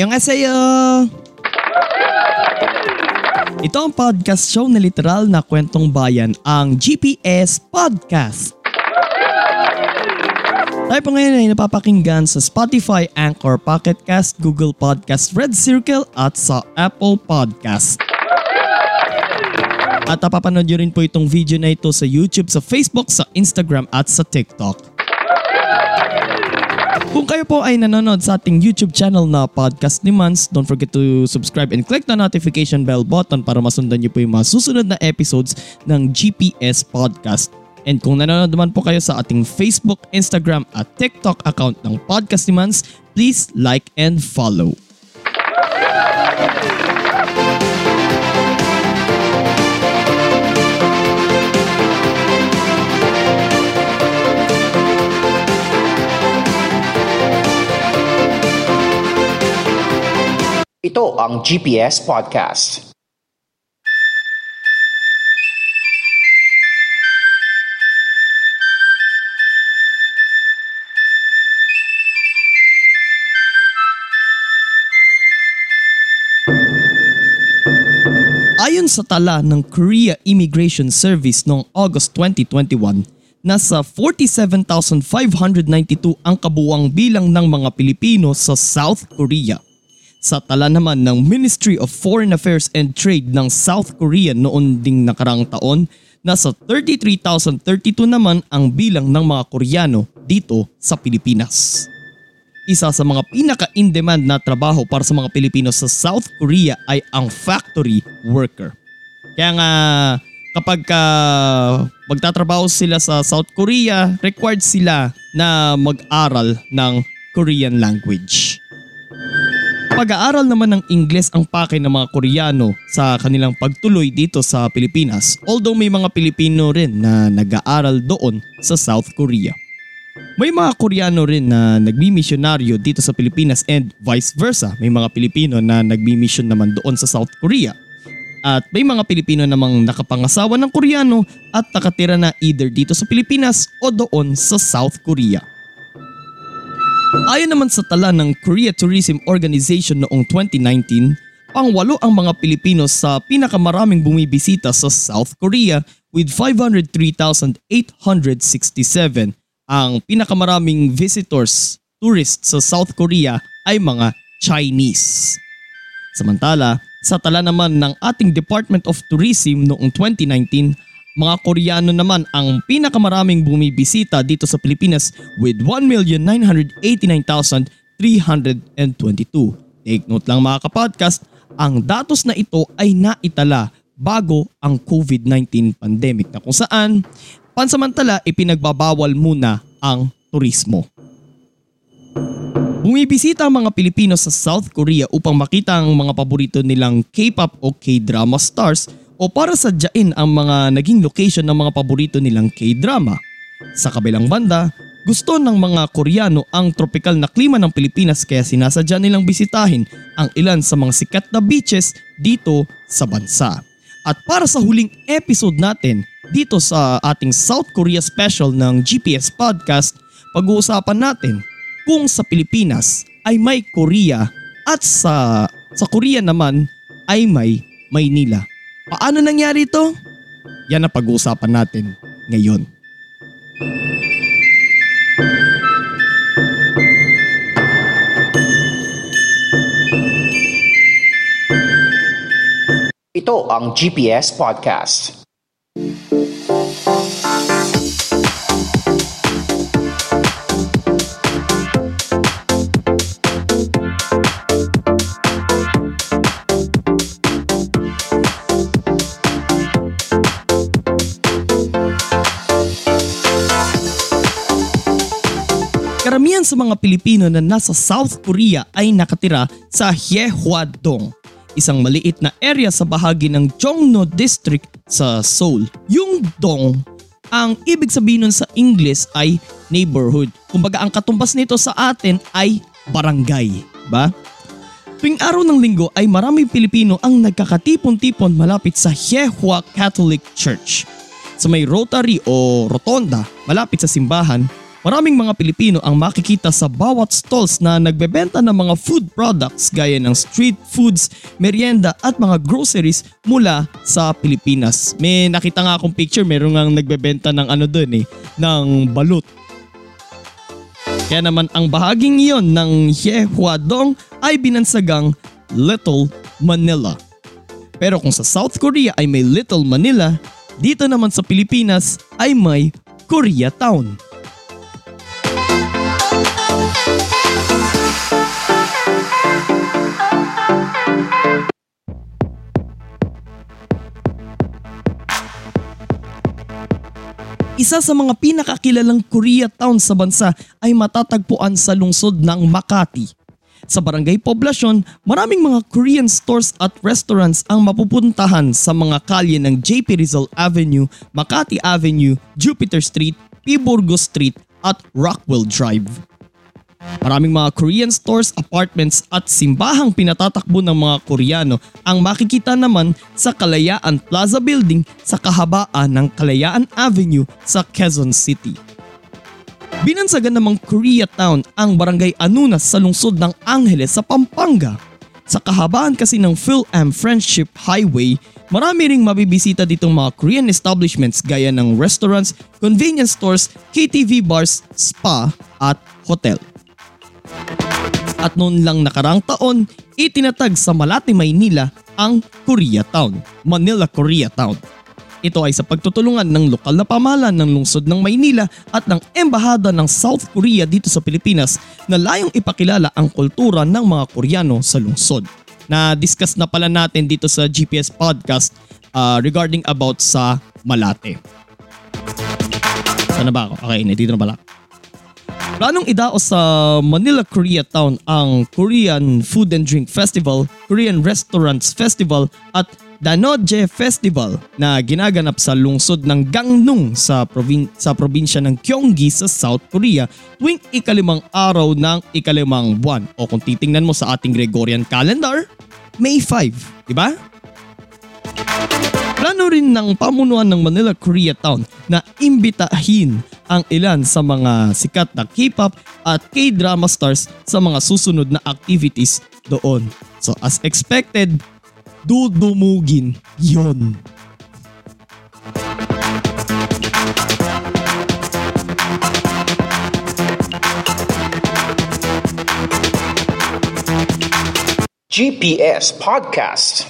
Annyeonghaseyo! Ito ang podcast show na literal na kwentong bayan, ang GPS Podcast. Tayo po ngayon ay napapakinggan sa Spotify, Anchor, Pocket Cast, Google Podcast, Red Circle at sa Apple Podcast. At napapanood nyo rin po itong video na ito sa YouTube, sa Facebook, sa Instagram at sa TikTok. Kung kayo po ay nanonood sa ating YouTube channel na Podcast ni Mans, don't forget to subscribe and click the notification bell button para masundan niyo po yung mga susunod na episodes ng GPS Podcast. And kung nanonood naman po kayo sa ating Facebook, Instagram at TikTok account ng Podcast ni Mans, please like and follow. Ito ang GPS Podcast. Ayon sa tala ng Korea Immigration Service noong August 2021, nasa 47,592 ang kabuwang bilang ng mga Pilipino sa South Korea. Sa tala naman ng Ministry of Foreign Affairs and Trade ng South Korea noon ding nakarang taon, nasa 33,032 naman ang bilang ng mga Koreano dito sa Pilipinas. Isa sa mga pinaka-in-demand na trabaho para sa mga Pilipino sa South Korea ay ang factory worker. Kaya nga kapag ka magtatrabaho sila sa South Korea, required sila na mag-aral ng Korean language. Pag-aaral naman ng Ingles ang pake ng mga Koreano sa kanilang pagtuloy dito sa Pilipinas although may mga Pilipino rin na nag-aaral doon sa South Korea. May mga Koreano rin na nagmi-misyonaryo dito sa Pilipinas and vice versa. May mga Pilipino na nagmi-mission naman doon sa South Korea. At may mga Pilipino namang nakapangasawa ng Koreano at nakatira na either dito sa Pilipinas o doon sa South Korea. Ayon naman sa tala ng Korea Tourism Organization noong 2019, pangwalo ang mga Pilipino sa pinakamaraming bumibisita sa South Korea with 503,867. Ang pinakamaraming visitors, tourists sa South Korea ay mga Chinese. Samantala, sa tala naman ng ating Department of Tourism noong 2019, mga Koreano naman ang pinakamaraming bumibisita dito sa Pilipinas with 1,989,322. Take note lang mga kapodcast, ang datos na ito ay naitala bago ang COVID-19 pandemic na kung saan pansamantala ipinagbabawal muna ang turismo. Bumibisita ang mga Pilipino sa South Korea upang makita ang mga paborito nilang K-pop o K-drama stars o para sadyain ang mga naging location ng mga paborito nilang K-drama. Sa kabilang banda, gusto ng mga Koreano ang tropical na klima ng Pilipinas kaya sinasadya nilang bisitahin ang ilan sa mga sikat na beaches dito sa bansa. At para sa huling episode natin dito sa ating South Korea special ng GPS Podcast, pag-uusapan natin kung sa Pilipinas ay may Korea at sa sa Korea naman ay may Maynila. Paano nangyari ito? Yan ang pag-uusapan natin ngayon. Ito ang GPS Podcast. Sa mga Pilipino na nasa South Korea ay nakatira sa Hyehwadong, isang maliit na area sa bahagi ng Jongno District sa Seoul. Yung dong, ang ibig sabihin nun sa English ay neighborhood. Kumbaga ang katumbas nito sa atin ay barangay, ba? Tuwing araw ng linggo ay maraming Pilipino ang nagkakatipon-tipon malapit sa Hyehua Catholic Church. Sa may rotary o rotonda malapit sa simbahan, maraming mga Pilipino ang makikita sa bawat stalls na nagbebenta ng mga food products gaya ng street foods, merienda at mga groceries mula sa Pilipinas. May nakita nga akong picture, meron nga nagbebenta ng ano doon eh, ng balut kaya naman ang bahaging iyon ng Hyehuadong ay binansagang Little Manila. Pero kung sa South Korea ay may Little Manila, dito naman sa Pilipinas ay may Koreatown. Isa sa mga pinakakilalang Koreatown sa bansa ay matatagpuan sa lungsod ng Makati. Sa barangay poblasyon, maraming mga Korean stores at restaurants ang mapupuntahan sa mga kalye ng JP Rizal Avenue, Makati Avenue, Jupiter Street, P. Burgos Street at Rockwell Drive. Maraming mga Korean stores, apartments at simbahang pinatatakbo ng mga Koreano ang makikita naman sa Kalayaan Plaza Building sa kahabaan ng Kalayaan Avenue sa Quezon City. Binansagan namang Koreatown ang barangay Anunas sa lungsod ng Angeles sa Pampanga. Sa kahabaan kasi ng PhilAm Friendship Highway, marami ring mabibisita ditong mga Korean establishments gaya ng restaurants, convenience stores, KTV bars, spa at hotel. At noon lang nakarang taon, itinatag sa Malate, Maynila ang Koreatown, Manila Koreatown. Ito ay sa pagtutulungan ng lokal na pamahalaan ng lungsod ng Maynila at ng Embahada ng South Korea dito sa Pilipinas na layong ipakilala ang kultura ng mga Koreano sa lungsod. Na-discuss na pala natin dito sa GPS podcast uh, regarding about sa Malate. Sana ba ako? Okay, dito na pala. Planong idaos sa Manila Koreatown ang Korean Food and Drink Festival, Korean Restaurants Festival at Danoje Festival na ginaganap sa lungsod ng Gangneung sa, provin- sa probinsya ng Gyeonggi sa South Korea tuwing ikalimang araw ng ikalimang buwan o kung titingnan mo sa ating Gregorian calendar, May 5, di ba? Plano rin ng pamunuan ng Manila Koreatown na imbitahin ang ilan sa mga sikat na K-pop at K-drama stars sa mga susunod na activities doon. So as expected, dudumugin yon. GPS Podcast.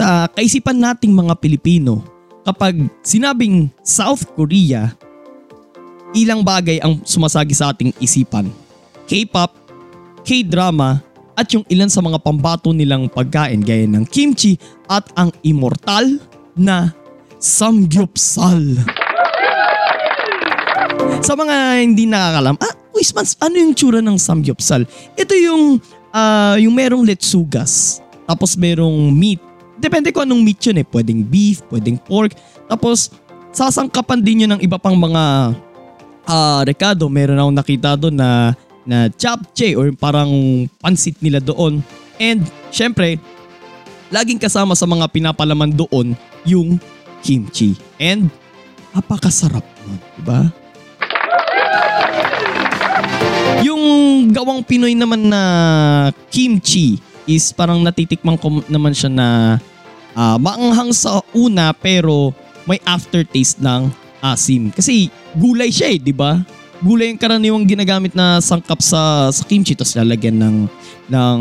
Sa kaisipan nating mga Pilipino, kapag sinabing South Korea, ilang bagay ang sumasagi sa ating isipan. K-pop, K-drama, at yung ilan sa mga pambato nilang pagkain gaya ng kimchi at ang immortal na samgyupsal. Sa mga hindi nakakalam, ah, Wismans, ano yung tsura ng samgyupsal? Ito yung, ah, yung merong letsugas, tapos merong meat, depende ko anong meat yun eh. Pwedeng beef, pwedeng pork. Tapos, sasangkapan din yun ng iba pang mga uh, rekado. Meron akong nakita doon na, na japchae or parang pansit nila doon. And, syempre, laging kasama sa mga pinapalaman doon yung kimchi. And, napakasarap nun, di ba? Yung gawang Pinoy naman na kimchi is parang natitikman ko naman siya na uh, maanghang sa una pero may aftertaste ng asim. Kasi gulay siya eh, di ba? Gulay yung karaniwang ginagamit na sangkap sa, sa kimchi tapos lalagyan ng, ng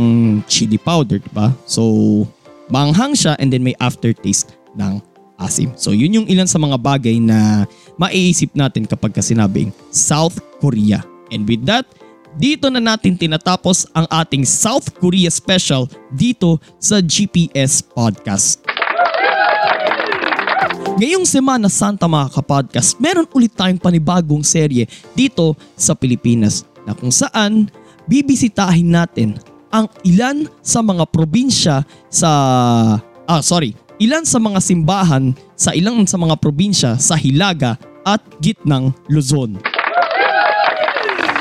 chili powder, di ba? So, maanghang siya and then may aftertaste ng asim. So, yun yung ilan sa mga bagay na maiisip natin kapag sinabing South Korea. And with that, dito na natin tinatapos ang ating South Korea special dito sa GPS Podcast. Ngayong Semana Santa mga kapodcast, meron ulit tayong panibagong serye dito sa Pilipinas na kung saan bibisitahin natin ang ilan sa mga probinsya sa... Ah, sorry. Ilan sa mga simbahan sa ilang sa mga probinsya sa Hilaga at Gitnang Luzon.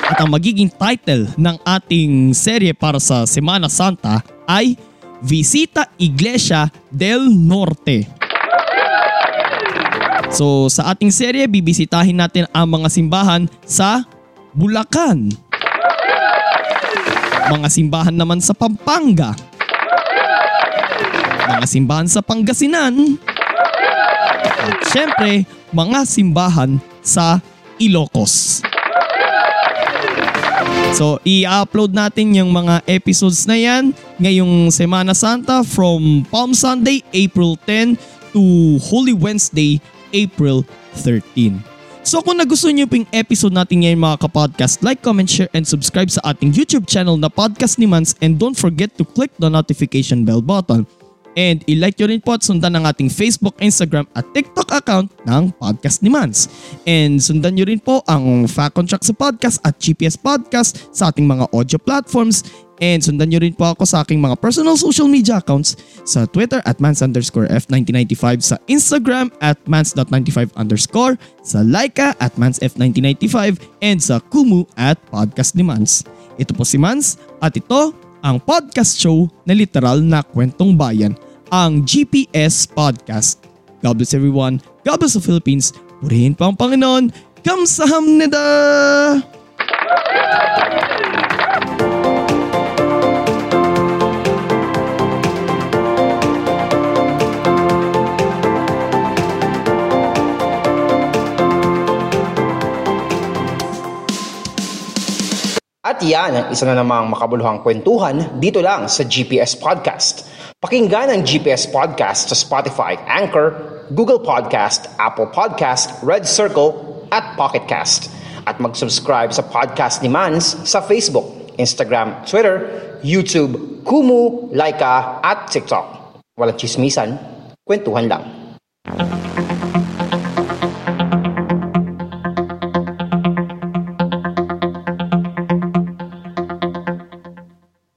At ang magiging title ng ating serye para sa Semana Santa ay Visita Iglesia del Norte. So sa ating serye, bibisitahin natin ang mga simbahan sa Bulacan. Mga simbahan naman sa Pampanga. Mga simbahan sa Pangasinan. At syempre, mga simbahan sa Ilocos. So, i-upload natin yung mga episodes na yan ngayong Semana Santa from Palm Sunday, April 10 to Holy Wednesday, April 13. So kung nagustuhan niyo yung episode natin ngayon mga kapodcast, like, comment, share, and subscribe sa ating YouTube channel na Podcast ni Mans and don't forget to click the notification bell button. And i-like nyo rin po at sundan ang ating Facebook, Instagram at TikTok account ng Podcast ni Mans. And sundan nyo rin po ang Fact on Track sa podcast at GPS Podcast sa ating mga audio platforms. And sundan nyo rin po ako sa aking mga personal social media accounts sa Twitter at mans underscore F1995, sa Instagram at mans.95 underscore, sa Laika at mansf1995, and sa Kumu at Podcast ni Mans. Ito po si Mans at ito ang podcast show na literal na kwentong bayan ang GPS Podcast. God bless everyone. God bless the Philippines. Purihin pa ang Panginoon. Kamsahamnida! At yan ang isa na namang makabuluhang kwentuhan dito lang sa GPS Podcast. Pakinggan ang GPS Podcast sa Spotify, Anchor, Google Podcast, Apple Podcast, Red Circle, at Pocket Cast. At mag-subscribe sa podcast ni Mans sa Facebook, Instagram, Twitter, YouTube, Kumu, Laika, at TikTok. Walang chismisan, kwentuhan lang.